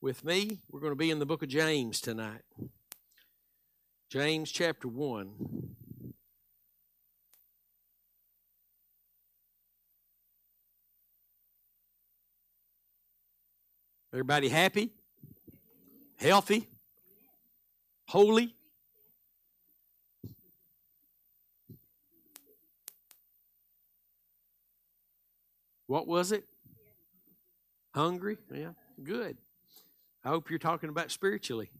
with me. We're going to be in the book of James tonight. James chapter 1. Everybody happy? Healthy? Holy? What was it? Hungry? Yeah, good. I hope you're talking about spiritually.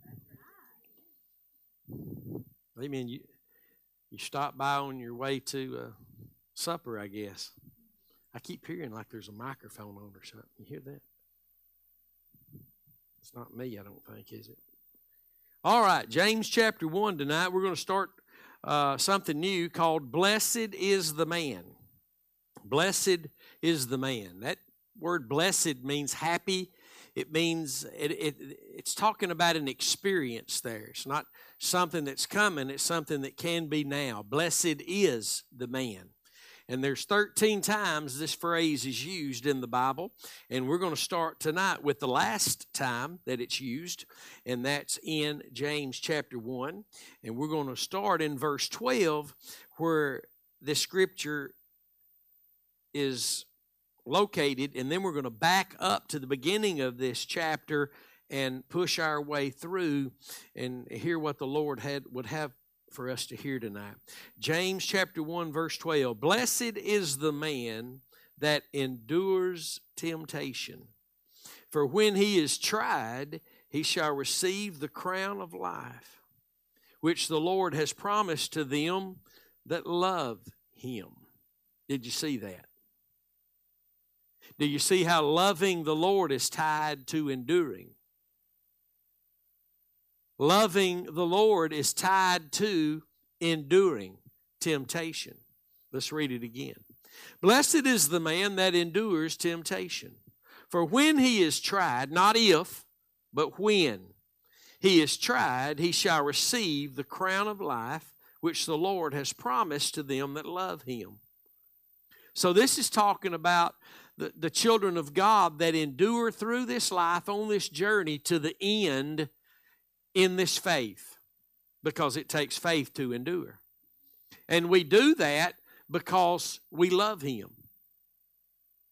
Amen. You you stop by on your way to uh, supper, I guess. I keep hearing like there's a microphone on or something. You hear that? It's not me, I don't think, is it? All right, James chapter 1 tonight. We're going to start uh, something new called Blessed is the Man. Blessed is the man. That word blessed means happy. It means it, it, it's talking about an experience there. It's not something that's coming, it's something that can be now. Blessed is the man. And there's 13 times this phrase is used in the Bible. And we're going to start tonight with the last time that it's used, and that's in James chapter 1. And we're going to start in verse 12, where the scripture is located, and then we're going to back up to the beginning of this chapter and push our way through and hear what the Lord had would have for us to hear tonight. James chapter 1 verse 12. Blessed is the man that endures temptation. For when he is tried, he shall receive the crown of life, which the Lord has promised to them that love him. Did you see that? Do you see how loving the Lord is tied to enduring? Loving the Lord is tied to enduring temptation. Let's read it again. Blessed is the man that endures temptation. For when he is tried, not if, but when he is tried, he shall receive the crown of life which the Lord has promised to them that love him. So, this is talking about the, the children of God that endure through this life on this journey to the end in this faith because it takes faith to endure. And we do that because we love Him.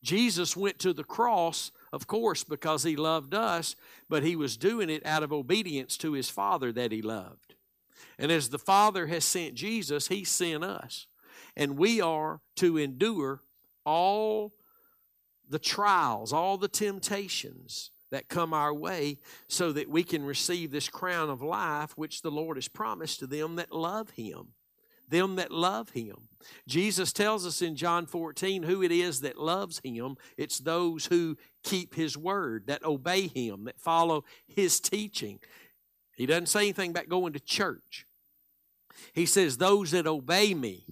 Jesus went to the cross, of course, because He loved us, but He was doing it out of obedience to His Father that He loved. And as the Father has sent Jesus, He sent us. And we are to endure all the trials, all the temptations that come our way so that we can receive this crown of life which the Lord has promised to them that love Him. Them that love Him. Jesus tells us in John 14 who it is that loves Him. It's those who keep His word, that obey Him, that follow His teaching. He doesn't say anything about going to church. He says, Those that obey me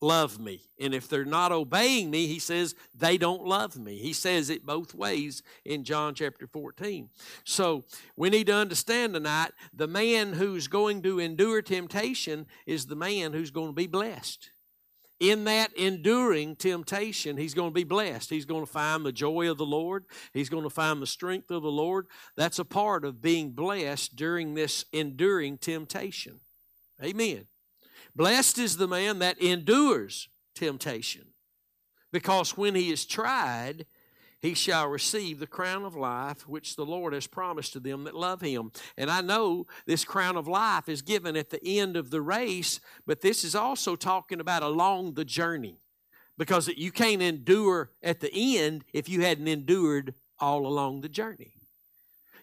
love me. And if they're not obeying me, he says they don't love me. He says it both ways in John chapter 14. So we need to understand tonight the man who's going to endure temptation is the man who's going to be blessed. In that enduring temptation, he's going to be blessed. He's going to find the joy of the Lord. He's going to find the strength of the Lord. That's a part of being blessed during this enduring temptation. Amen. Blessed is the man that endures temptation, because when he is tried, he shall receive the crown of life which the Lord has promised to them that love him. And I know this crown of life is given at the end of the race, but this is also talking about along the journey. Because you can't endure at the end if you hadn't endured all along the journey.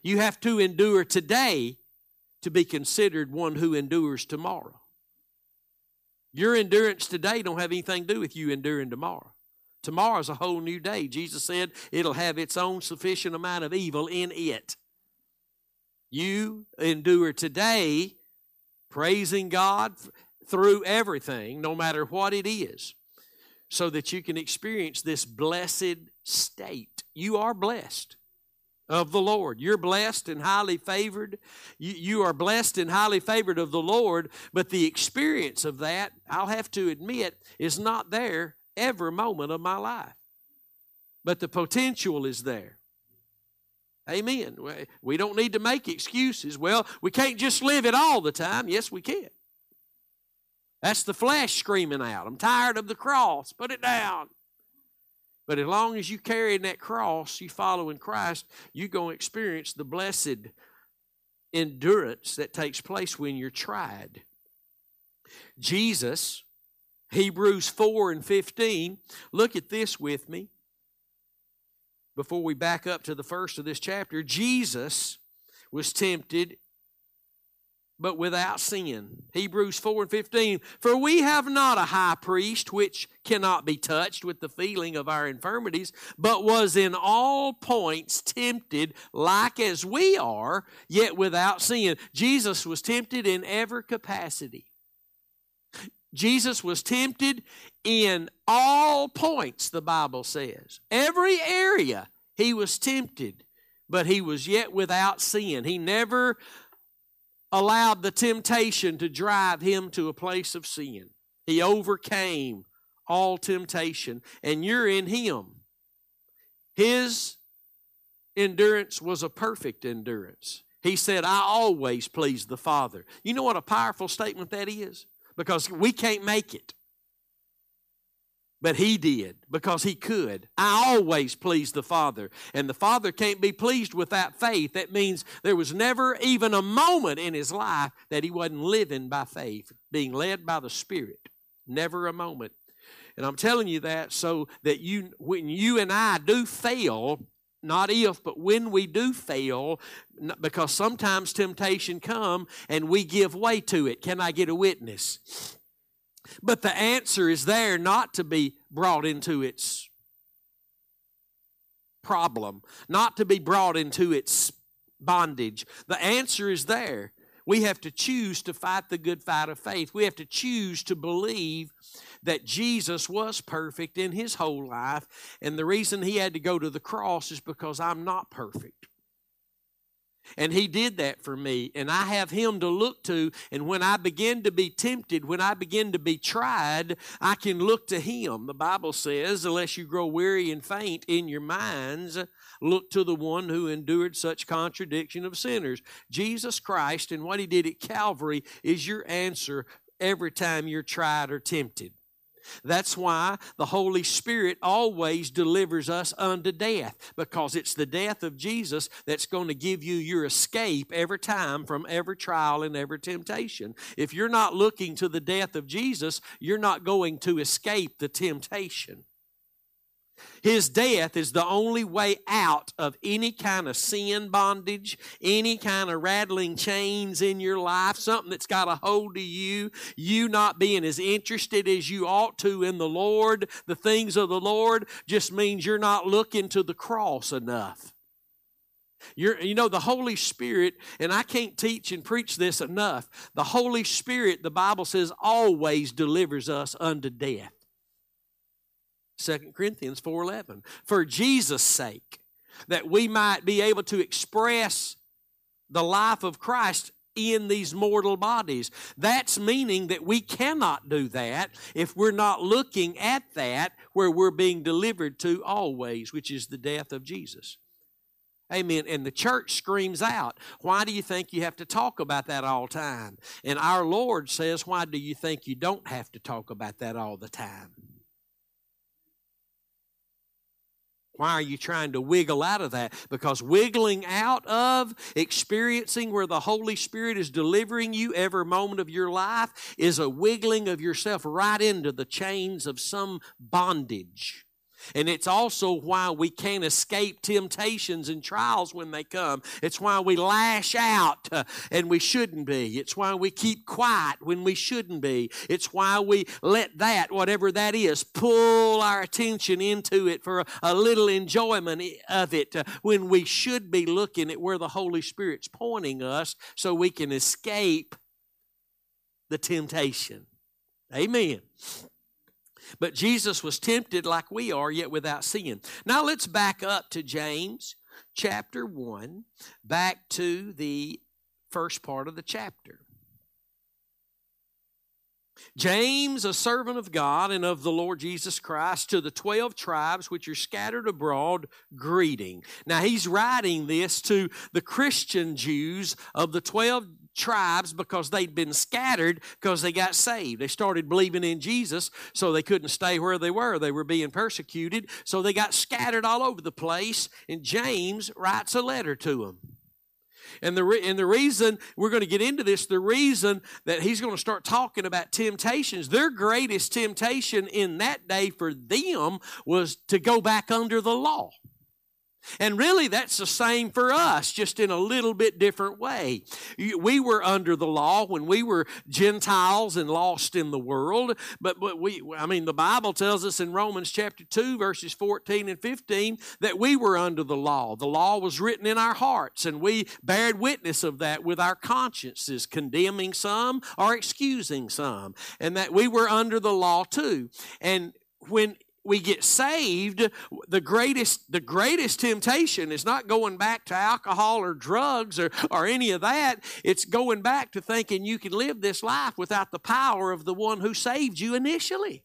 You have to endure today to be considered one who endures tomorrow. Your endurance today don't have anything to do with you enduring tomorrow. Tomorrow's a whole new day. Jesus said it'll have its own sufficient amount of evil in it. You endure today praising God through everything, no matter what it is, so that you can experience this blessed state. You are blessed of the Lord. You're blessed and highly favored. You, you are blessed and highly favored of the Lord, but the experience of that, I'll have to admit, is not there every moment of my life. But the potential is there. Amen. We don't need to make excuses. Well, we can't just live it all the time. Yes, we can. That's the flesh screaming out. I'm tired of the cross. Put it down. But as long as you carrying that cross, you following Christ, you're going to experience the blessed endurance that takes place when you're tried. Jesus, Hebrews 4 and 15, look at this with me before we back up to the first of this chapter. Jesus was tempted but without sin. Hebrews 4 and 15. For we have not a high priest which cannot be touched with the feeling of our infirmities, but was in all points tempted like as we are, yet without sin. Jesus was tempted in every capacity. Jesus was tempted in all points, the Bible says. Every area he was tempted, but he was yet without sin. He never allowed the temptation to drive him to a place of sin. He overcame all temptation, and you're in him. His endurance was a perfect endurance. He said, I always please the Father. You know what a powerful statement that is? Because we can't make it. But he did because he could. I always please the Father. And the Father can't be pleased with that faith. That means there was never even a moment in his life that he wasn't living by faith, being led by the Spirit. Never a moment. And I'm telling you that so that you when you and I do fail, not if, but when we do fail, because sometimes temptation come and we give way to it. Can I get a witness? But the answer is there not to be brought into its problem, not to be brought into its bondage. The answer is there. We have to choose to fight the good fight of faith. We have to choose to believe that Jesus was perfect in his whole life. And the reason he had to go to the cross is because I'm not perfect. And he did that for me. And I have him to look to. And when I begin to be tempted, when I begin to be tried, I can look to him. The Bible says, unless you grow weary and faint in your minds, look to the one who endured such contradiction of sinners. Jesus Christ and what he did at Calvary is your answer every time you're tried or tempted. That's why the Holy Spirit always delivers us unto death, because it's the death of Jesus that's going to give you your escape every time from every trial and every temptation. If you're not looking to the death of Jesus, you're not going to escape the temptation. His death is the only way out of any kind of sin bondage, any kind of rattling chains in your life, something that's got a hold of you, you not being as interested as you ought to in the Lord, the things of the Lord, just means you're not looking to the cross enough. You're, you know, the Holy Spirit, and I can't teach and preach this enough. The Holy Spirit, the Bible says, always delivers us unto death. 2 Corinthians 4:11 for Jesus sake that we might be able to express the life of Christ in these mortal bodies. That's meaning that we cannot do that if we're not looking at that where we're being delivered to always, which is the death of Jesus. Amen. And the church screams out, Why do you think you have to talk about that all time? And our Lord says, Why do you think you don't have to talk about that all the time? Why are you trying to wiggle out of that? Because wiggling out of experiencing where the Holy Spirit is delivering you every moment of your life is a wiggling of yourself right into the chains of some bondage. And it's also why we can't escape temptations and trials when they come. It's why we lash out uh, and we shouldn't be. It's why we keep quiet when we shouldn't be. It's why we let that, whatever that is, pull our attention into it for a, a little enjoyment of it uh, when we should be looking at where the Holy Spirit's pointing us so we can escape the temptation. Amen. But Jesus was tempted like we are, yet without sin. Now let's back up to James chapter 1, back to the first part of the chapter. James, a servant of God and of the Lord Jesus Christ, to the 12 tribes which are scattered abroad, greeting. Now, he's writing this to the Christian Jews of the 12 tribes because they'd been scattered because they got saved. They started believing in Jesus, so they couldn't stay where they were. They were being persecuted, so they got scattered all over the place. And James writes a letter to them. And the, re- and the reason, we're going to get into this, the reason that he's going to start talking about temptations, their greatest temptation in that day for them was to go back under the law. And really, that's the same for us, just in a little bit different way. We were under the law when we were Gentiles and lost in the world. But, but we, I mean, the Bible tells us in Romans chapter 2, verses 14 and 15, that we were under the law. The law was written in our hearts, and we bared witness of that with our consciences, condemning some or excusing some. And that we were under the law too. And when we get saved, the greatest, the greatest temptation is not going back to alcohol or drugs or, or any of that. It's going back to thinking you can live this life without the power of the one who saved you initially.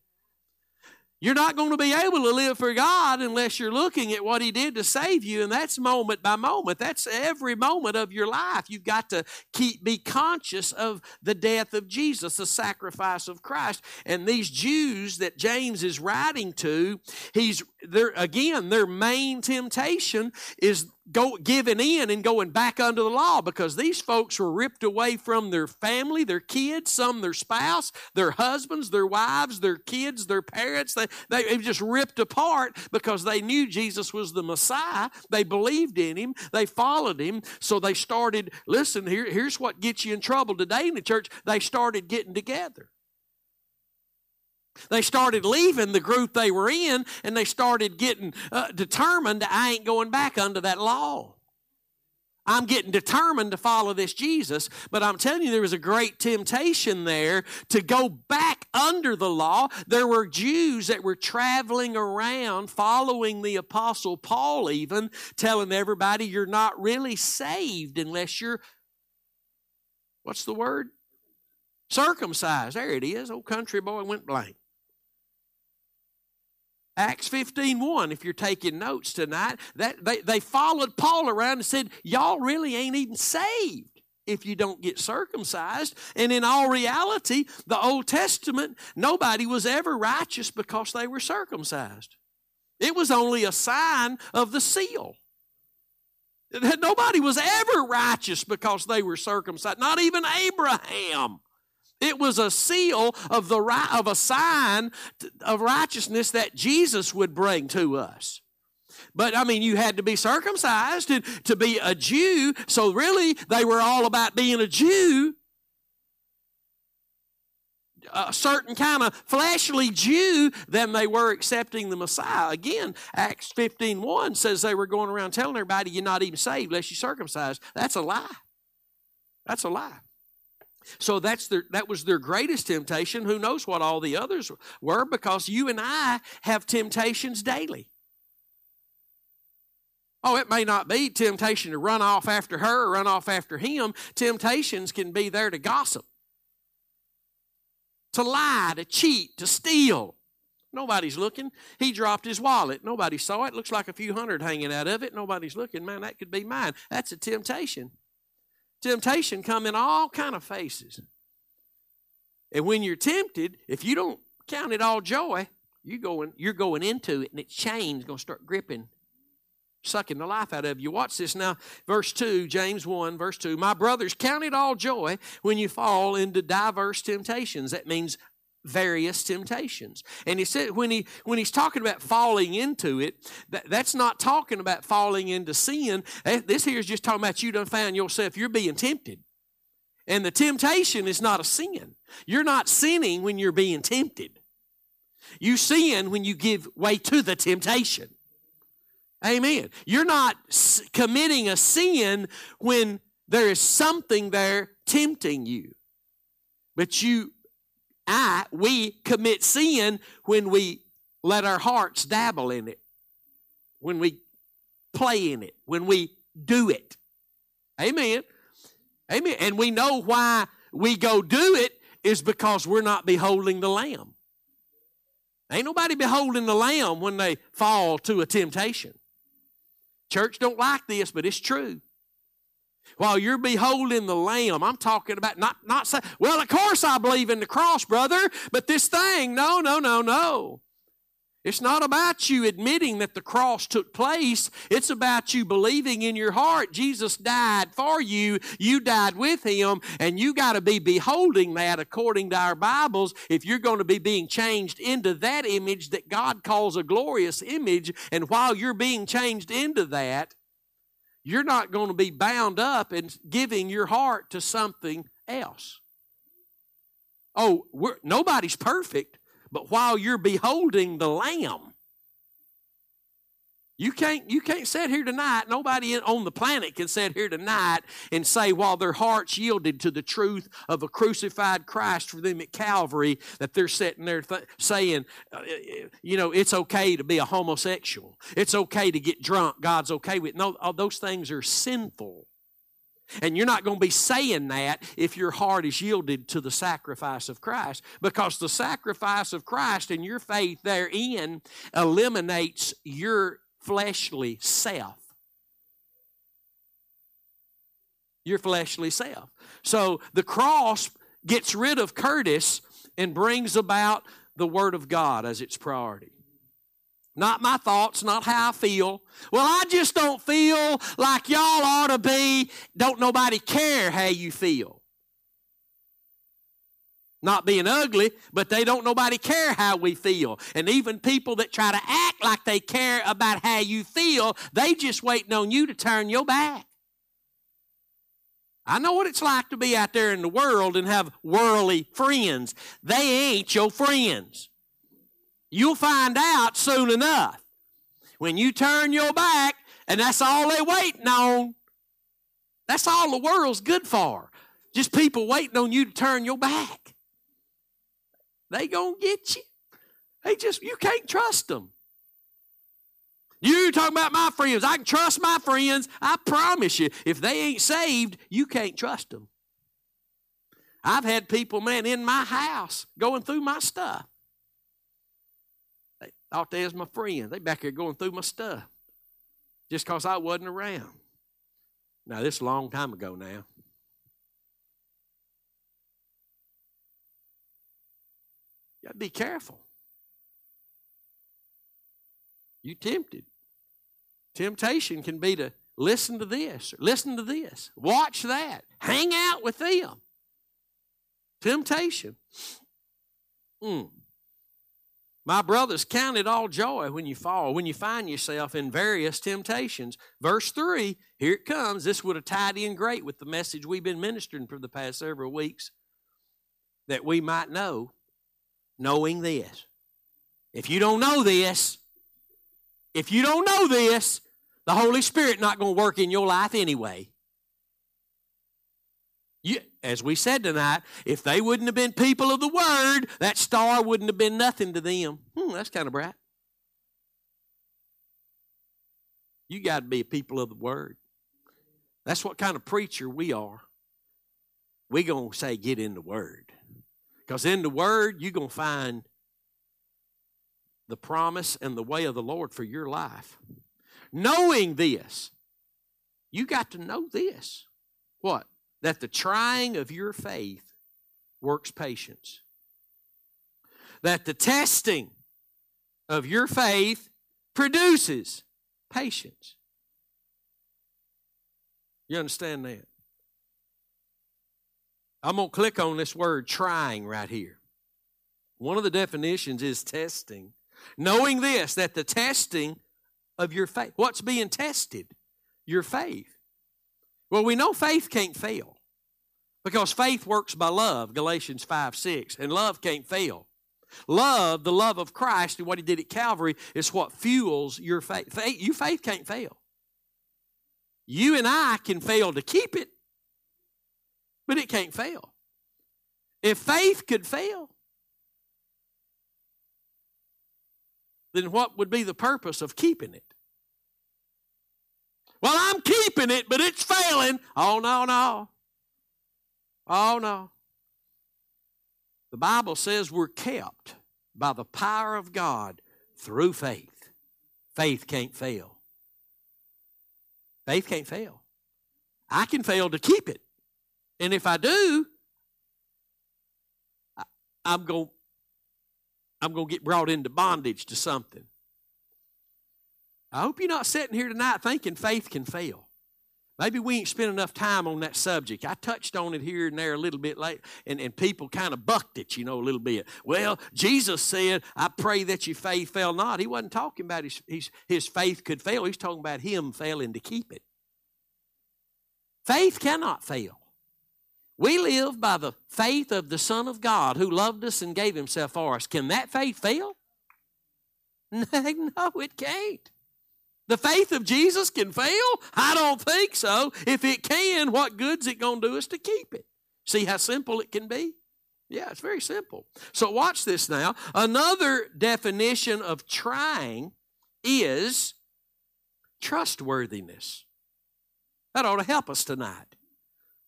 You're not going to be able to live for God unless you're looking at what He did to save you, and that's moment by moment. That's every moment of your life. You've got to keep be conscious of the death of Jesus, the sacrifice of Christ. And these Jews that James is writing to, he's their again their main temptation is go giving in and going back under the law because these folks were ripped away from their family, their kids, some their spouse, their husbands, their wives, their kids, their parents. They, they just ripped apart because they knew Jesus was the Messiah. They believed in him. They followed him. So they started, listen, here, here's what gets you in trouble today in the church. They started getting together. They started leaving the group they were in and they started getting uh, determined I ain't going back under that law. I'm getting determined to follow this Jesus, but I'm telling you, there was a great temptation there to go back under the law. There were Jews that were traveling around following the Apostle Paul, even telling everybody you're not really saved unless you're, what's the word? Circumcised. There it is. Old country boy went blank. Acts 15 1, if you're taking notes tonight, that they, they followed Paul around and said, Y'all really ain't even saved if you don't get circumcised. And in all reality, the Old Testament, nobody was ever righteous because they were circumcised. It was only a sign of the seal. Nobody was ever righteous because they were circumcised, not even Abraham. It was a seal of the of a sign of righteousness that Jesus would bring to us. But I mean, you had to be circumcised to, to be a Jew. So really, they were all about being a Jew. A certain kind of fleshly Jew than they were accepting the Messiah. Again, Acts 15 1 says they were going around telling everybody you're not even saved unless you're circumcised. That's a lie. That's a lie. So that's their, that was their greatest temptation. Who knows what all the others were because you and I have temptations daily. Oh, it may not be temptation to run off after her or run off after him. Temptations can be there to gossip, to lie, to cheat, to steal. Nobody's looking. He dropped his wallet. Nobody saw it. Looks like a few hundred hanging out of it. Nobody's looking. Man, that could be mine. That's a temptation. Temptation come in all kind of faces. And when you're tempted, if you don't count it all joy, you going, you're going into it and its chain's going to start gripping, sucking the life out of you. Watch this now. Verse 2, James 1, verse 2. My brothers, count it all joy when you fall into diverse temptations. That means various temptations. And he said when he when he's talking about falling into it, that, that's not talking about falling into sin. Eh, this here is just talking about you done found yourself, you're being tempted. And the temptation is not a sin. You're not sinning when you're being tempted. You sin when you give way to the temptation. Amen. You're not committing a sin when there is something there tempting you. But you I, we commit sin when we let our hearts dabble in it, when we play in it, when we do it. Amen. Amen. And we know why we go do it is because we're not beholding the Lamb. Ain't nobody beholding the Lamb when they fall to a temptation. Church don't like this, but it's true. While you're beholding the Lamb, I'm talking about not not say, well, of course I believe in the cross, brother, but this thing, no, no, no, no. It's not about you admitting that the cross took place. It's about you believing in your heart Jesus died for you. You died with him, and you got to be beholding that according to our Bibles if you're going to be being changed into that image that God calls a glorious image. And while you're being changed into that, you're not going to be bound up in giving your heart to something else. Oh, nobody's perfect. But while you're beholding the Lamb, you can't, you can't sit here tonight. Nobody on the planet can sit here tonight and say, while their hearts yielded to the truth of a crucified Christ for them at Calvary, that they're sitting there th- saying, uh, uh, you know, it's okay to be a homosexual. It's okay to get drunk. God's okay with No, all those things are sinful. And you're not going to be saying that if your heart is yielded to the sacrifice of Christ, because the sacrifice of Christ and your faith therein eliminates your fleshly self. Your fleshly self. So the cross gets rid of Curtis and brings about the Word of God as its priority. Not my thoughts, not how I feel. Well, I just don't feel like y'all ought to be. Don't nobody care how you feel. Not being ugly, but they don't nobody care how we feel. And even people that try to act like they care about how you feel, they just waiting on you to turn your back. I know what it's like to be out there in the world and have worldly friends. They ain't your friends. You'll find out soon enough. When you turn your back and that's all they're waiting on, that's all the world's good for. Just people waiting on you to turn your back. They gonna get you. They just you can't trust them. You talking about my friends. I can trust my friends. I promise you, if they ain't saved, you can't trust them. I've had people, man, in my house going through my stuff. They thought they was my friend. They back here going through my stuff just because I wasn't around. Now, this is a long time ago now. You got to be careful. You tempted. Temptation can be to listen to this, listen to this, watch that, hang out with them. Temptation. Mm. My brothers, count it all joy when you fall, when you find yourself in various temptations. Verse 3, here it comes. This would have tied in great with the message we've been ministering for the past several weeks. That we might know, knowing this. If you don't know this, if you don't know this, the Holy Spirit not going to work in your life anyway. You, as we said tonight, if they wouldn't have been people of the Word, that star wouldn't have been nothing to them. Hmm, that's kind of bright. You got to be a people of the Word. That's what kind of preacher we are. We're going to say, get in the Word. Because in the Word, you're going to find the promise and the way of the Lord for your life. Knowing this, you got to know this. What? that the trying of your faith works patience. That the testing of your faith produces patience. You understand that? I'm going to click on this word trying right here. One of the definitions is testing. Knowing this, that the testing of your faith, what's being tested? Your faith. Well, we know faith can't fail because faith works by love, Galatians 5 6, and love can't fail. Love, the love of Christ and what He did at Calvary, is what fuels your faith. faith you faith can't fail. You and I can fail to keep it, but it can't fail. If faith could fail, then what would be the purpose of keeping it? Well, I'm keeping it, but it's failing. Oh, no, no. Oh, no. The Bible says we're kept by the power of God through faith. Faith can't fail. Faith can't fail. I can fail to keep it. And if I do, I'm going I'm going to get brought into bondage to something. I hope you're not sitting here tonight thinking faith can fail. Maybe we ain't spent enough time on that subject. I touched on it here and there a little bit late, and, and people kind of bucked it, you know, a little bit. Well, Jesus said, I pray that your faith fail not. He wasn't talking about his, his, his faith could fail, he's talking about him failing to keep it. Faith cannot fail. We live by the faith of the Son of God who loved us and gave himself for us. Can that faith fail? No, it can't. The faith of Jesus can fail? I don't think so. If it can, what good's it going to do us to keep it? See how simple it can be? Yeah, it's very simple. So watch this now. Another definition of trying is trustworthiness. That ought to help us tonight.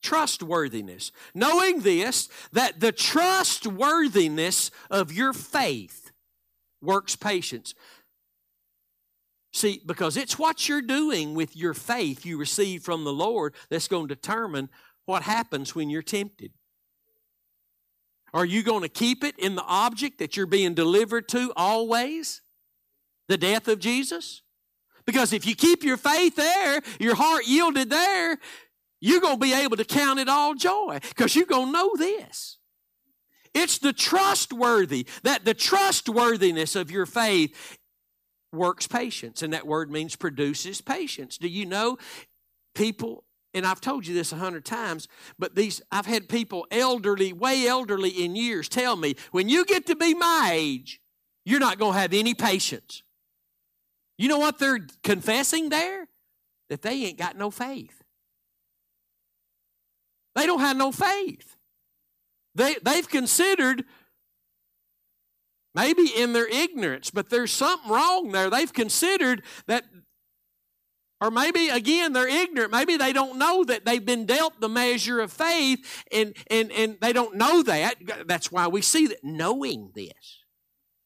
Trustworthiness. Knowing this, that the trustworthiness of your faith works patience. See, because it's what you're doing with your faith you receive from the Lord that's going to determine what happens when you're tempted. Are you going to keep it in the object that you're being delivered to always? The death of Jesus? Because if you keep your faith there, your heart yielded there, you're going to be able to count it all joy because you're going to know this. It's the trustworthy, that the trustworthiness of your faith works patience, and that word means produces patience. Do you know people? And I've told you this a hundred times, but these I've had people elderly, way elderly in years, tell me when you get to be my age, you're not going to have any patience. You know what they're confessing there? That they ain't got no faith. They don't have no faith. They, they've considered maybe in their ignorance, but there's something wrong there. They've considered that, or maybe again, they're ignorant. Maybe they don't know that they've been dealt the measure of faith and, and, and they don't know that. That's why we see that knowing this.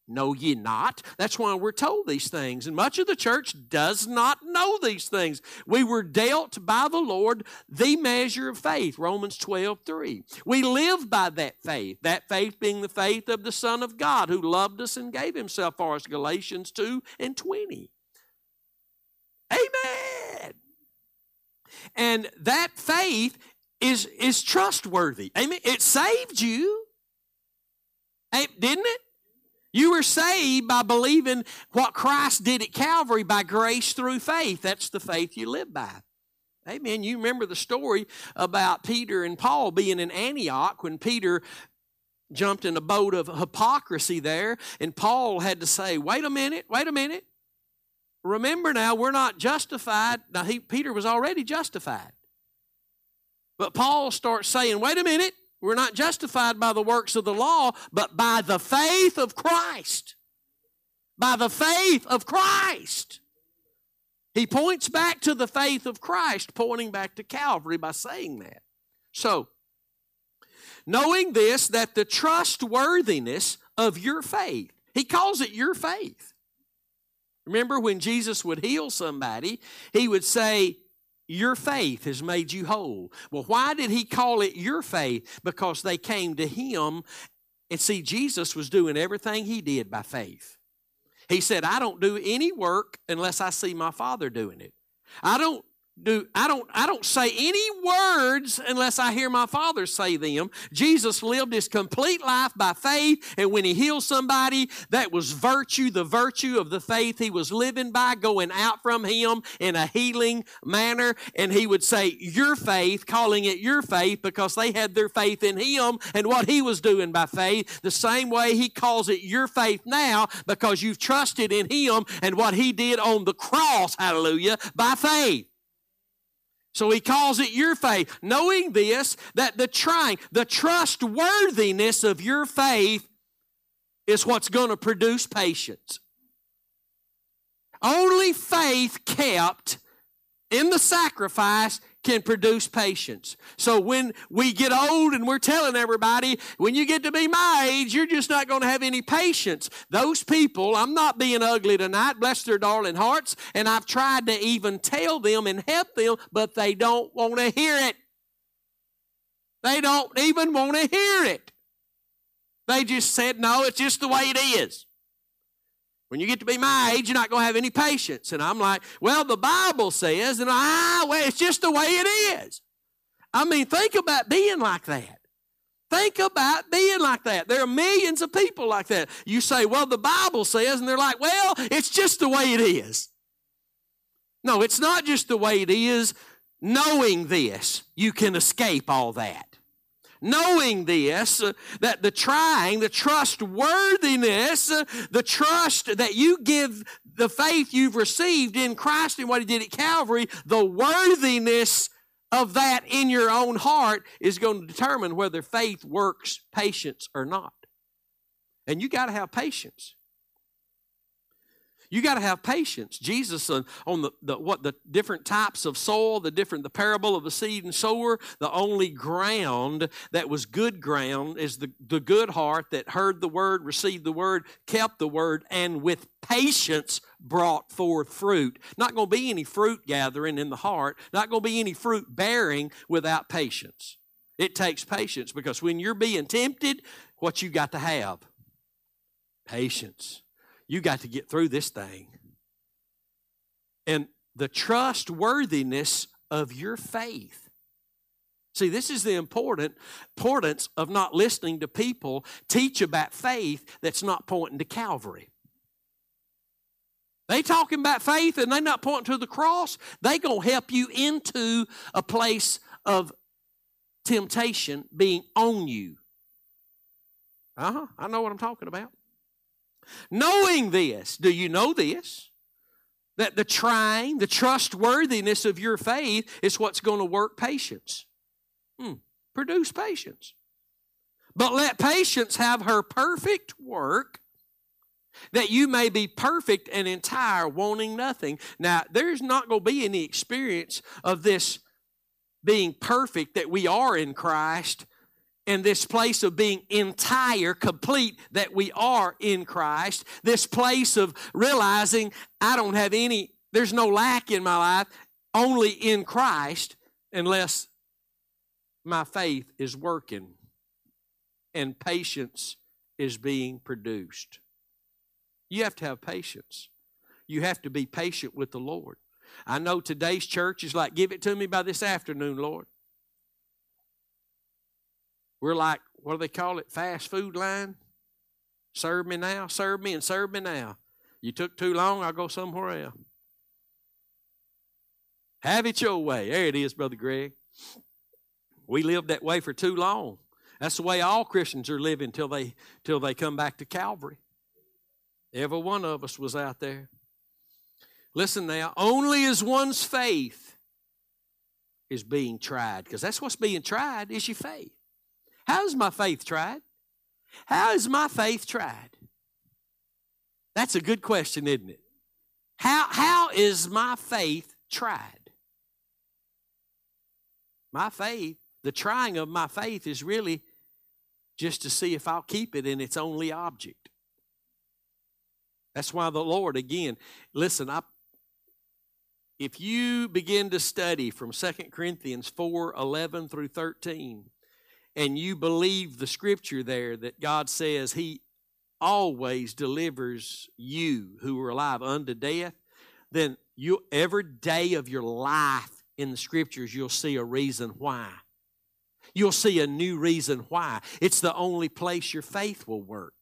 Know ye not? That's why we're told these things. And much of the church does not know these things. We were dealt by the Lord the measure of faith, Romans 12, 3. We live by that faith, that faith being the faith of the Son of God who loved us and gave himself for us, Galatians 2 and 20. Amen. And that faith is, is trustworthy. Amen. It saved you. Didn't it? You were saved by believing what Christ did at Calvary by grace through faith. That's the faith you live by. Amen. You remember the story about Peter and Paul being in Antioch when Peter jumped in a boat of hypocrisy there, and Paul had to say, Wait a minute, wait a minute. Remember now, we're not justified. Now, he, Peter was already justified. But Paul starts saying, Wait a minute, we're not justified by the works of the law, but by the faith of Christ. By the faith of Christ. He points back to the faith of Christ, pointing back to Calvary by saying that. So, knowing this, that the trustworthiness of your faith, he calls it your faith. Remember when Jesus would heal somebody, he would say, your faith has made you whole. Well, why did he call it your faith? Because they came to him and see, Jesus was doing everything he did by faith. He said, I don't do any work unless I see my Father doing it. I don't do I don't I don't say any words unless I hear my father say them. Jesus lived his complete life by faith and when he healed somebody that was virtue the virtue of the faith. He was living by going out from him in a healing manner and he would say your faith calling it your faith because they had their faith in him and what he was doing by faith. The same way he calls it your faith now because you've trusted in him and what he did on the cross hallelujah by faith so he calls it your faith. Knowing this, that the trying, the trustworthiness of your faith is what's going to produce patience. Only faith kept in the sacrifice can produce patience. So when we get old and we're telling everybody, when you get to be my age, you're just not going to have any patience. Those people, I'm not being ugly tonight, bless their darling hearts, and I've tried to even tell them and help them, but they don't want to hear it. They don't even want to hear it. They just said, no, it's just the way it is. When you get to be my age, you're not going to have any patience. And I'm like, well, the Bible says, and I, well, it's just the way it is. I mean, think about being like that. Think about being like that. There are millions of people like that. You say, well, the Bible says, and they're like, well, it's just the way it is. No, it's not just the way it is. Knowing this, you can escape all that knowing this, uh, that the trying, the trustworthiness, uh, the trust that you give the faith you've received in Christ and what He did at Calvary, the worthiness of that in your own heart is going to determine whether faith works patience or not. And you got to have patience. You got to have patience. Jesus on, on the, the, what the different types of soil, the different the parable of the seed and sower. The only ground that was good ground is the, the good heart that heard the word, received the word, kept the word, and with patience brought forth fruit. Not going to be any fruit gathering in the heart. Not going to be any fruit bearing without patience. It takes patience because when you're being tempted, what you got to have? Patience you got to get through this thing. And the trustworthiness of your faith. See, this is the important importance of not listening to people teach about faith that's not pointing to Calvary. They talking about faith and they not pointing to the cross. They gonna help you into a place of temptation being on you. Uh huh. I know what I'm talking about. Knowing this, do you know this? That the trying, the trustworthiness of your faith is what's going to work patience. Hmm. Produce patience. But let patience have her perfect work, that you may be perfect and entire, wanting nothing. Now, there's not going to be any experience of this being perfect that we are in Christ in this place of being entire, complete, that we are in Christ, this place of realizing I don't have any, there's no lack in my life, only in Christ, unless my faith is working and patience is being produced. You have to have patience. You have to be patient with the Lord. I know today's church is like, give it to me by this afternoon, Lord. We're like, what do they call it? Fast food line? Serve me now, serve me, and serve me now. You took too long, I'll go somewhere else. Have it your way. There it is, Brother Greg. We lived that way for too long. That's the way all Christians are living till they till they come back to Calvary. Every one of us was out there. Listen now, only as one's faith is being tried, because that's what's being tried is your faith. How's my faith tried? How is my faith tried? That's a good question, isn't it? How, how is my faith tried? My faith, the trying of my faith is really just to see if I'll keep it in its only object. That's why the Lord, again, listen, I, if you begin to study from 2 Corinthians 4 11 through 13, and you believe the scripture there that God says He always delivers you who are alive unto death, then you every day of your life in the scriptures you'll see a reason why. You'll see a new reason why. It's the only place your faith will work.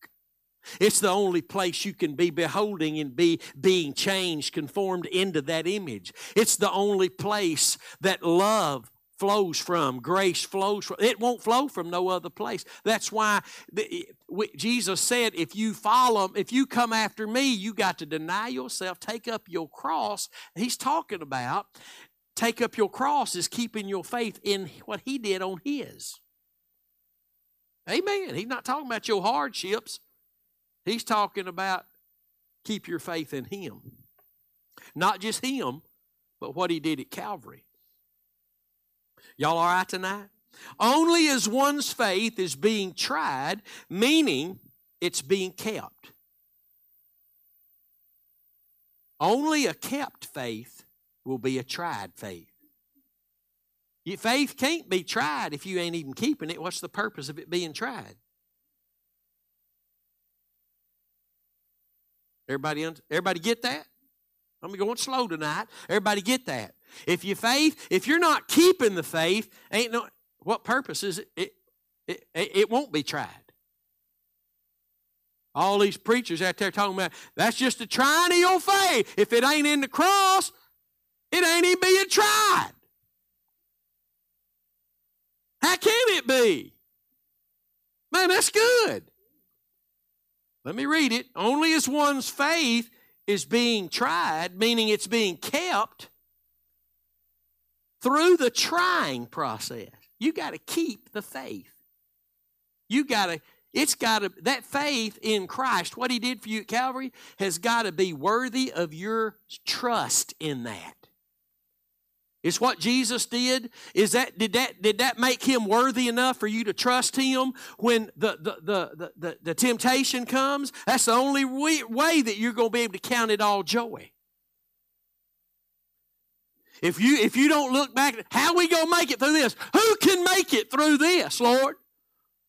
It's the only place you can be beholding and be being changed, conformed into that image. It's the only place that love flows from, grace flows from. It won't flow from no other place. That's why the, Jesus said, if you follow, if you come after me, you got to deny yourself, take up your cross. He's talking about take up your cross is keeping your faith in what he did on his. Amen. He's not talking about your hardships. He's talking about keep your faith in him. Not just him, but what he did at Calvary. Y'all all right tonight? Only as one's faith is being tried, meaning it's being kept. Only a kept faith will be a tried faith. Your faith can't be tried if you ain't even keeping it. What's the purpose of it being tried? Everybody, everybody get that? I'm going slow tonight. Everybody get that? If your faith, if you're not keeping the faith, ain't no what purpose is it? It, it, it won't be tried. All these preachers out there talking about that's just a trying of your faith. If it ain't in the cross, it ain't even being tried. How can it be? Man, that's good. Let me read it. Only as one's faith is being tried, meaning it's being kept through the trying process. You got to keep the faith. You got to, it's got to, that faith in Christ, what He did for you at Calvary, has got to be worthy of your trust in that. It's what Jesus did. Is that did that did that make him worthy enough for you to trust him when the the the the, the temptation comes? That's the only way that you're going to be able to count it all joy. If you if you don't look back, how we gonna make it through this? Who can make it through this, Lord?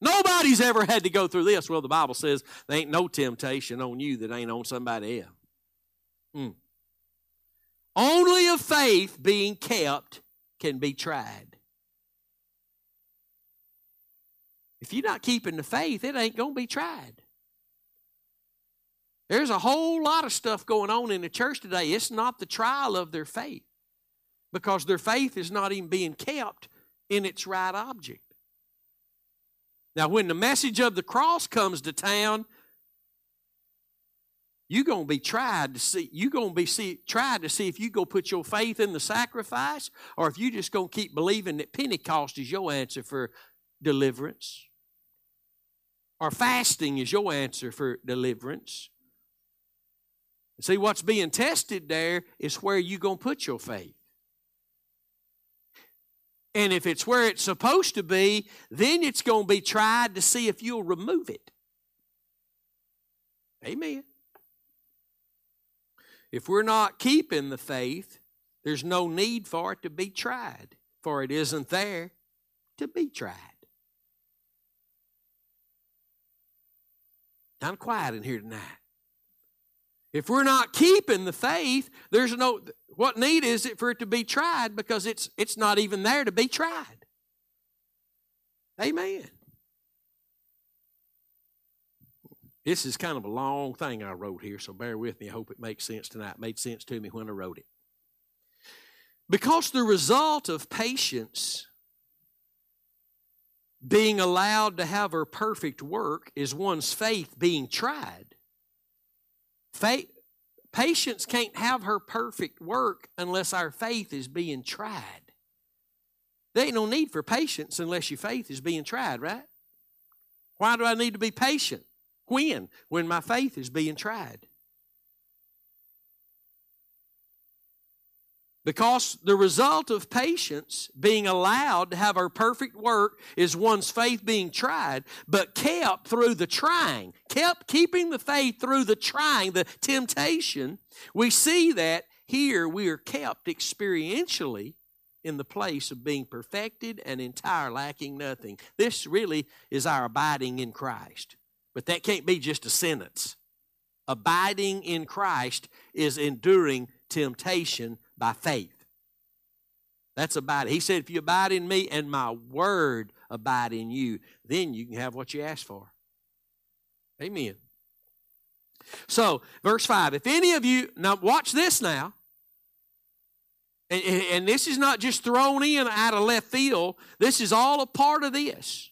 Nobody's ever had to go through this. Well, the Bible says there ain't no temptation on you that ain't on somebody else. Mm. Only a faith being kept can be tried. If you're not keeping the faith, it ain't going to be tried. There's a whole lot of stuff going on in the church today. It's not the trial of their faith because their faith is not even being kept in its right object. Now, when the message of the cross comes to town, you're going to be tried to see you're going to be see, tried to see if you go put your faith in the sacrifice or if you just going to keep believing that pentecost is your answer for deliverance? Or fasting is your answer for deliverance? See what's being tested there is where you going to put your faith. And if it's where it's supposed to be then it's going to be tried to see if you'll remove it. Amen if we're not keeping the faith, there's no need for it to be tried, for it isn't there to be tried. I'm quiet in here tonight. If we're not keeping the faith, there's no what need is it for it to be tried because it's it's not even there to be tried. Amen. This is kind of a long thing I wrote here, so bear with me. I hope it makes sense tonight. It made sense to me when I wrote it. Because the result of patience being allowed to have her perfect work is one's faith being tried. Faith, patience can't have her perfect work unless our faith is being tried. There ain't no need for patience unless your faith is being tried, right? Why do I need to be patient? When? When my faith is being tried. Because the result of patience being allowed to have our perfect work is one's faith being tried, but kept through the trying, kept keeping the faith through the trying, the temptation. We see that here we are kept experientially in the place of being perfected and entire, lacking nothing. This really is our abiding in Christ. But that can't be just a sentence. Abiding in Christ is enduring temptation by faith. That's abiding. He said, if you abide in me and my word abide in you, then you can have what you ask for. Amen. So, verse 5 if any of you, now watch this now. And, and, this is not just thrown in out of left field, this is all a part of this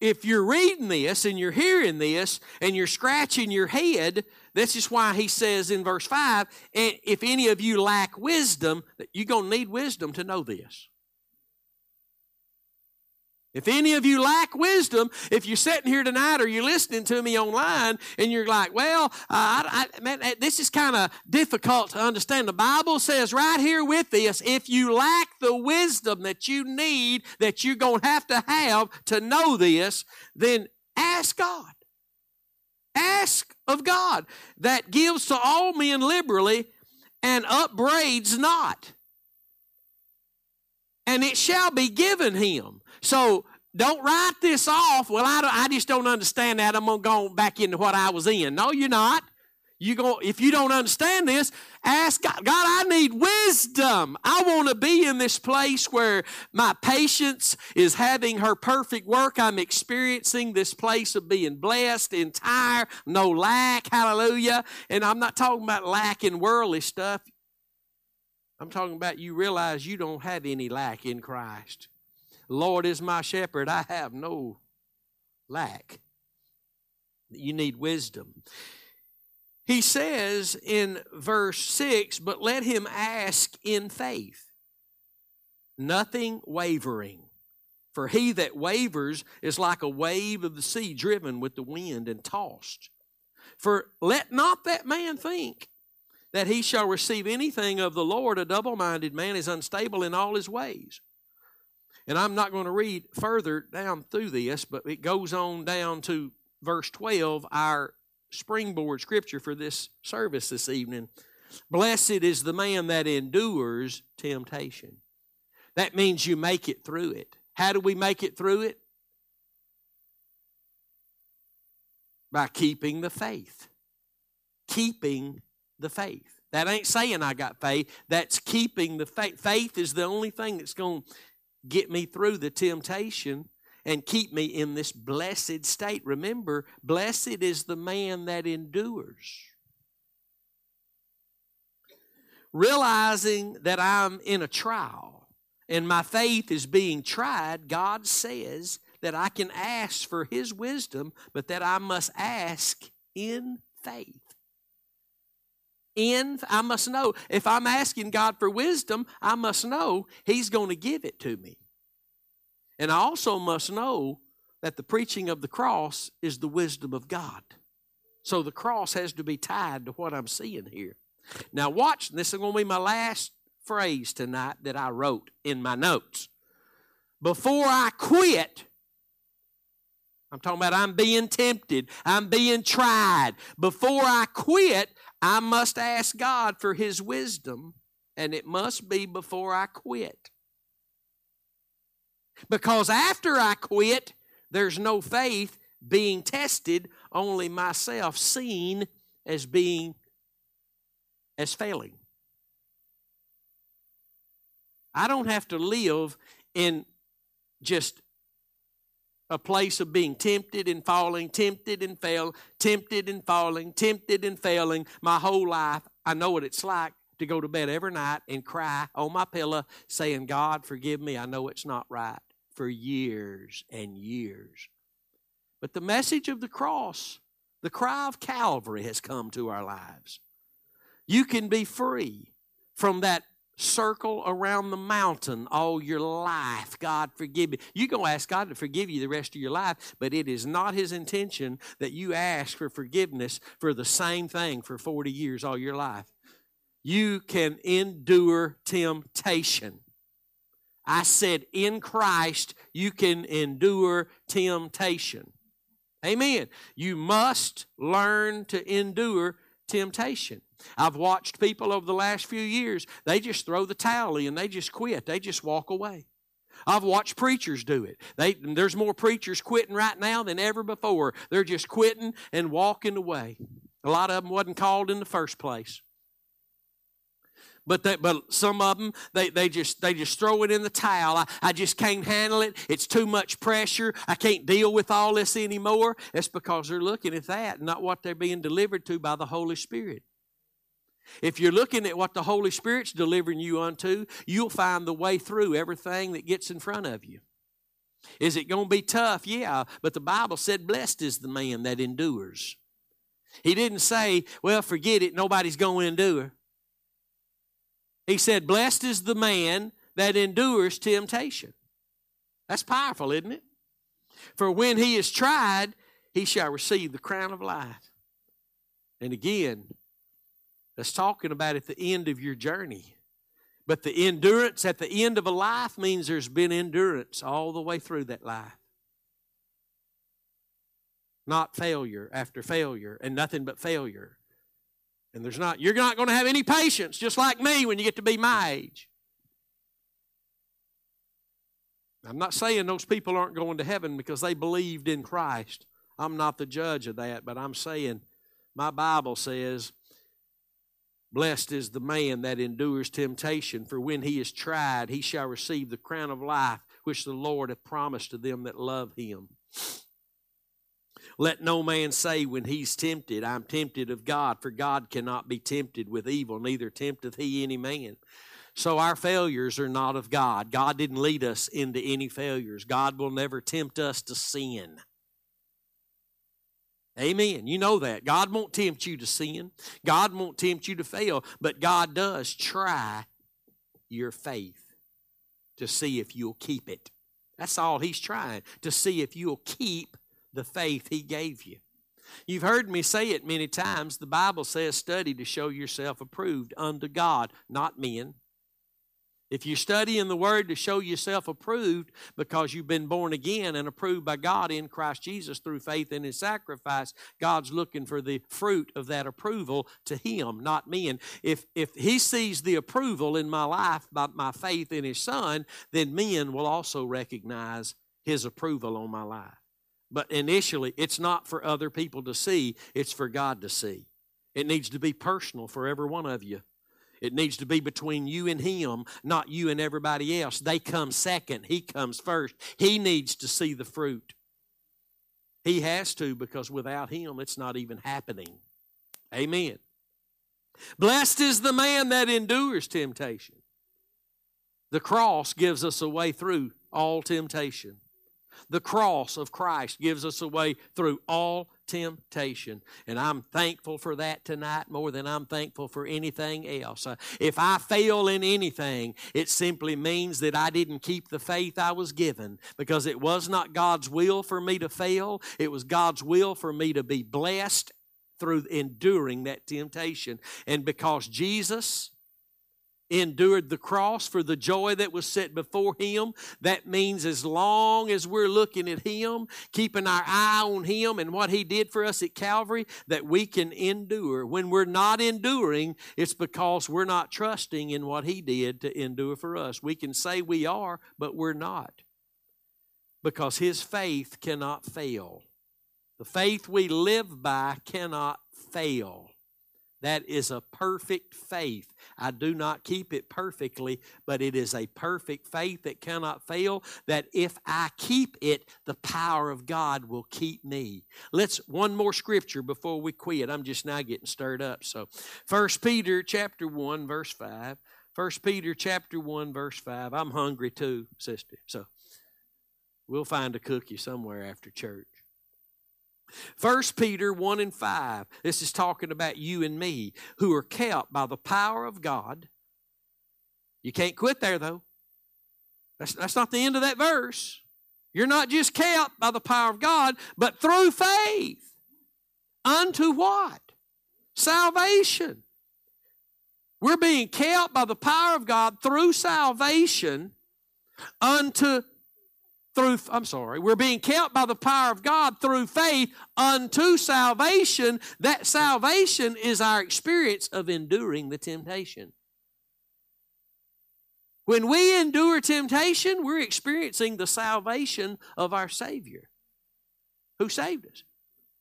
if you're reading this and you're hearing this and you're scratching your head, this is why he says in verse 5 and if any of you lack wisdom, that you're going to need wisdom to know this. If any of you lack wisdom, if you're sitting here tonight or you're listening to me online and you're like, well, uh, I, I, man, this is kind of difficult to understand. The Bible says right here with this, if you lack the wisdom that you need, that you're going to have to have to know this, then ask God. Ask of God that gives to all men liberally and upbraids not. And it shall be given him. So don't write this off. Well, I, I just don't understand that. I'm going to go back into what I was in. No, you're not. You go if you don't understand this, ask God, God, I need wisdom. I want to be in this place where my patience is having her perfect work. I'm experiencing this place of being blessed, entire, no lack, hallelujah. And I'm not talking about lack in worldly stuff. I'm talking about you realize you don't have any lack in Christ. Lord is my shepherd, I have no lack. You need wisdom. He says in verse 6 But let him ask in faith, nothing wavering. For he that wavers is like a wave of the sea driven with the wind and tossed. For let not that man think that he shall receive anything of the Lord. A double minded man is unstable in all his ways. And I'm not going to read further down through this, but it goes on down to verse 12, our springboard scripture for this service this evening. Blessed is the man that endures temptation. That means you make it through it. How do we make it through it? By keeping the faith. Keeping the faith. That ain't saying I got faith. That's keeping the faith. Faith is the only thing that's going to get me through the temptation and keep me in this blessed state. Remember, blessed is the man that endures. Realizing that I'm in a trial and my faith is being tried, God says that I can ask for His wisdom, but that I must ask in faith. In, I must know. If I'm asking God for wisdom, I must know He's going to give it to me. And I also must know that the preaching of the cross is the wisdom of God. So the cross has to be tied to what I'm seeing here. Now, watch, this is going to be my last phrase tonight that I wrote in my notes. Before I quit, I'm talking about I'm being tempted, I'm being tried. Before I quit, I must ask God for His wisdom, and it must be before I quit. Because after I quit, there's no faith being tested, only myself seen as being as failing. I don't have to live in just a place of being tempted and falling, tempted and fail, tempted and falling, tempted and failing my whole life. I know what it's like to go to bed every night and cry on my pillow saying, God, forgive me. I know it's not right for years and years. But the message of the cross, the cry of Calvary has come to our lives. You can be free from that circle around the mountain all your life. God, forgive me. You're going to ask God to forgive you the rest of your life, but it is not His intention that you ask for forgiveness for the same thing for 40 years all your life. You can endure temptation. I said, in Christ, you can endure temptation. Amen. You must learn to endure temptation. I've watched people over the last few years, they just throw the towel in, they just quit, they just walk away. I've watched preachers do it. They, there's more preachers quitting right now than ever before. They're just quitting and walking away. A lot of them wasn't called in the first place. But they, but some of them they, they just they just throw it in the towel. I, I just can't handle it. It's too much pressure. I can't deal with all this anymore. It's because they're looking at that, not what they're being delivered to by the Holy Spirit. If you're looking at what the Holy Spirit's delivering you unto, you'll find the way through everything that gets in front of you. Is it going to be tough? Yeah, but the Bible said, Blessed is the man that endures. He didn't say, Well, forget it, nobody's going to endure. He said, Blessed is the man that endures temptation. That's powerful, isn't it? For when he is tried, he shall receive the crown of life. And again, that's talking about at the end of your journey. But the endurance at the end of a life means there's been endurance all the way through that life. Not failure after failure and nothing but failure. And there's not, you're not going to have any patience, just like me, when you get to be my age. I'm not saying those people aren't going to heaven because they believed in Christ. I'm not the judge of that, but I'm saying my Bible says, Blessed is the man that endures temptation, for when he is tried, he shall receive the crown of life which the Lord hath promised to them that love him. Let no man say when he's tempted, I'm tempted of God, for God cannot be tempted with evil, neither tempteth he any man. So our failures are not of God. God didn't lead us into any failures. God will never tempt us to sin. Amen. You know that. God won't tempt you to sin. God won't tempt you to fail, but God does try your faith to see if you'll keep it. That's all He's trying, to see if you'll keep the faith He gave you. You've heard me say it many times. The Bible says, study to show yourself approved unto God, not men. If you study in the Word to show yourself approved because you've been born again and approved by God in Christ Jesus through faith in His sacrifice, God's looking for the fruit of that approval to Him, not men. If, if He sees the approval in my life by my faith in His Son, then men will also recognize His approval on my life. But initially, it's not for other people to see, it's for God to see. It needs to be personal for every one of you. It needs to be between you and Him, not you and everybody else. They come second, He comes first. He needs to see the fruit. He has to because without Him, it's not even happening. Amen. Blessed is the man that endures temptation. The cross gives us a way through all temptation. The cross of Christ gives us a way through all temptation. And I'm thankful for that tonight more than I'm thankful for anything else. Uh, if I fail in anything, it simply means that I didn't keep the faith I was given because it was not God's will for me to fail. It was God's will for me to be blessed through enduring that temptation. And because Jesus endured the cross for the joy that was set before him. That means as long as we're looking at him, keeping our eye on him and what he did for us at Calvary, that we can endure. When we're not enduring, it's because we're not trusting in what he did to endure for us. We can say we are, but we're not. Because his faith cannot fail. The faith we live by cannot fail. That is a perfect faith. I do not keep it perfectly, but it is a perfect faith that cannot fail. That if I keep it, the power of God will keep me. Let's one more scripture before we quit. I'm just now getting stirred up. So, First Peter chapter one verse five. First Peter chapter one verse five. I'm hungry too, sister. So we'll find a cookie somewhere after church. First Peter 1 and 5. This is talking about you and me who are kept by the power of God. You can't quit there though. That's, that's not the end of that verse. You're not just kept by the power of God, but through faith. Unto what? Salvation. We're being kept by the power of God through salvation unto through, I'm sorry, we're being kept by the power of God through faith unto salvation. That salvation is our experience of enduring the temptation. When we endure temptation, we're experiencing the salvation of our Savior who saved us.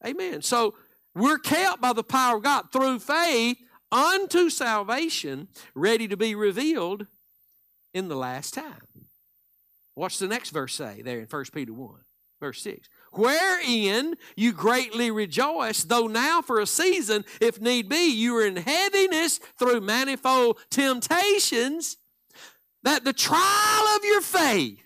Amen. So we're kept by the power of God through faith unto salvation, ready to be revealed in the last time. What's the next verse say there in 1 Peter 1, verse 6? Wherein you greatly rejoice, though now for a season, if need be, you are in heaviness through manifold temptations, that the trial of your faith,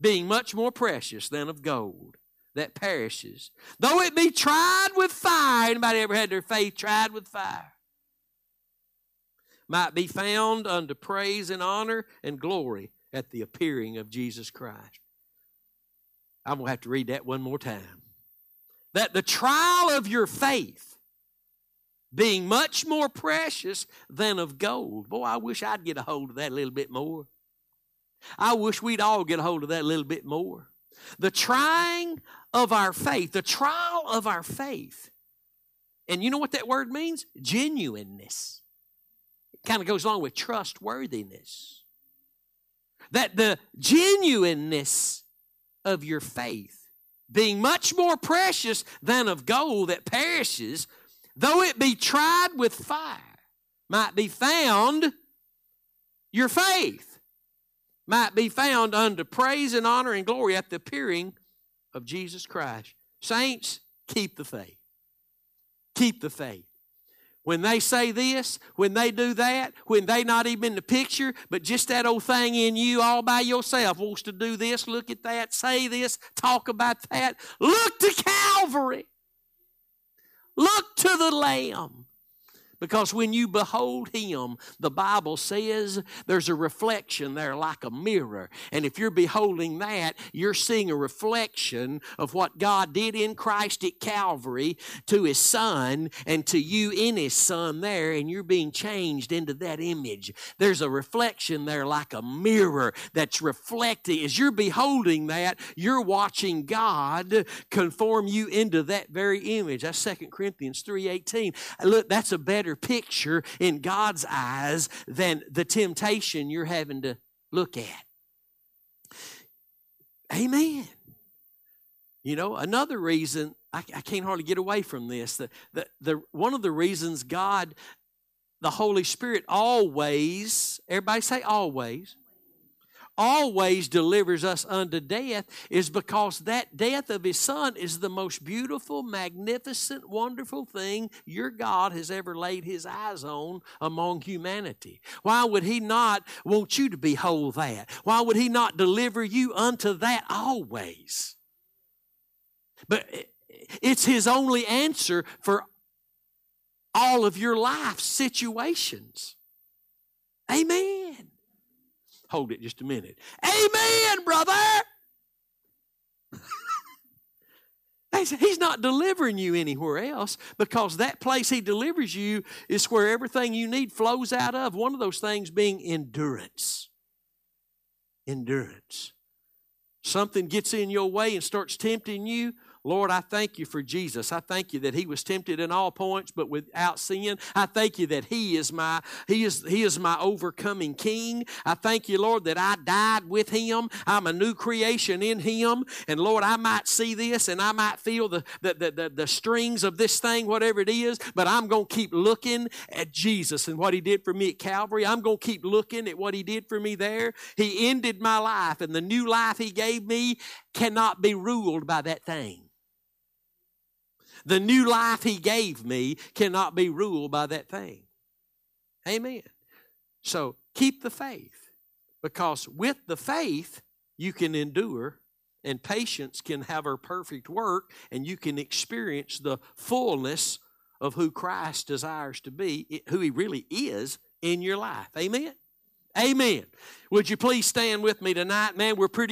being much more precious than of gold that perishes, though it be tried with fire, anybody ever had their faith tried with fire? Might be found unto praise and honor and glory at the appearing of Jesus Christ. I'm going to have to read that one more time. That the trial of your faith, being much more precious than of gold. Boy, I wish I'd get a hold of that a little bit more. I wish we'd all get a hold of that a little bit more. The trying of our faith, the trial of our faith. And you know what that word means? Genuineness. It kind of goes along with trustworthiness. That the genuineness of your faith, being much more precious than of gold that perishes, though it be tried with fire, might be found, your faith might be found unto praise and honor and glory at the appearing of Jesus Christ. Saints, keep the faith. Keep the faith. When they say this, when they do that, when they not even in the picture, but just that old thing in you all by yourself wants to do this, look at that, say this, talk about that. Look to Calvary. Look to the Lamb. Because when you behold him, the Bible says there's a reflection there like a mirror. And if you're beholding that, you're seeing a reflection of what God did in Christ at Calvary to his son and to you in his son there, and you're being changed into that image. There's a reflection there like a mirror that's reflecting. As you're beholding that, you're watching God conform you into that very image. That's 2 Corinthians 3.18. Look, that's a better better picture in God's eyes than the temptation you're having to look at. Amen. You know, another reason, I, I can't hardly get away from this. The, the, the, one of the reasons God, the Holy Spirit, always, everybody say always, always delivers us unto death is because that death of his son is the most beautiful, magnificent, wonderful thing your God has ever laid his eyes on among humanity. Why would he not want you to behold that? Why would he not deliver you unto that always? But it's his only answer for all of your life situations. Amen. Hold it just a minute. Amen, brother. He's not delivering you anywhere else because that place He delivers you is where everything you need flows out of. One of those things being endurance. Endurance. Something gets in your way and starts tempting you. Lord, I thank you for Jesus. I thank you that he was tempted in all points, but without sin. I thank you that he is my he is he is my overcoming king. I thank you, Lord, that I died with him. I'm a new creation in him. And Lord, I might see this and I might feel the the, the, the, the strings of this thing, whatever it is, but I'm gonna keep looking at Jesus and what he did for me at Calvary. I'm gonna keep looking at what he did for me there. He ended my life, and the new life he gave me cannot be ruled by that thing. The new life He gave me cannot be ruled by that thing. Amen. So keep the faith because with the faith, you can endure and patience can have her perfect work and you can experience the fullness of who Christ desires to be, who He really is in your life. Amen. Amen. Would you please stand with me tonight? Man, we're pretty